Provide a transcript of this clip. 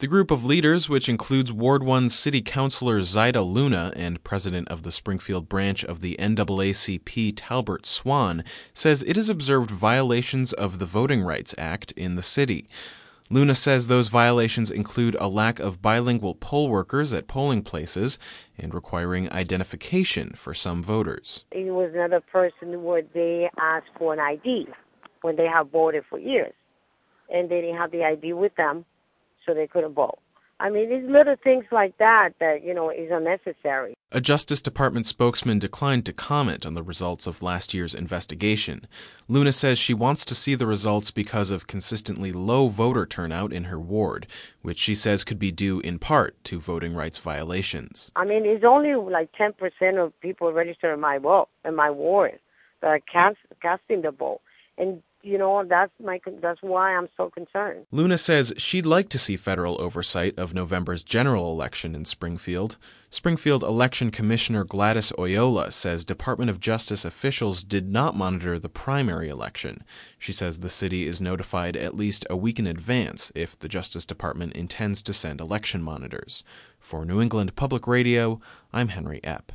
The group of leaders, which includes Ward 1 City Councilor Zaida Luna and President of the Springfield branch of the NAACP Talbert Swan, says it has observed violations of the Voting Rights Act in the city. Luna says those violations include a lack of bilingual poll workers at polling places and requiring identification for some voters. It was another person where they asked for an ID when they have voted for years, and they didn't have the ID with them so they couldn't vote. I mean, these little things like that that, you know, is unnecessary. A Justice Department spokesman declined to comment on the results of last year's investigation. Luna says she wants to see the results because of consistently low voter turnout in her ward, which she says could be due in part to voting rights violations. I mean, it's only like 10% of people registered in my vote, in my ward, that are cast, casting the vote. And you know that's my that's why I'm so concerned. Luna says she'd like to see federal oversight of November's general election in Springfield. Springfield Election Commissioner Gladys Oyola says Department of Justice officials did not monitor the primary election. She says the city is notified at least a week in advance if the Justice Department intends to send election monitors. For New England Public Radio, I'm Henry Epp.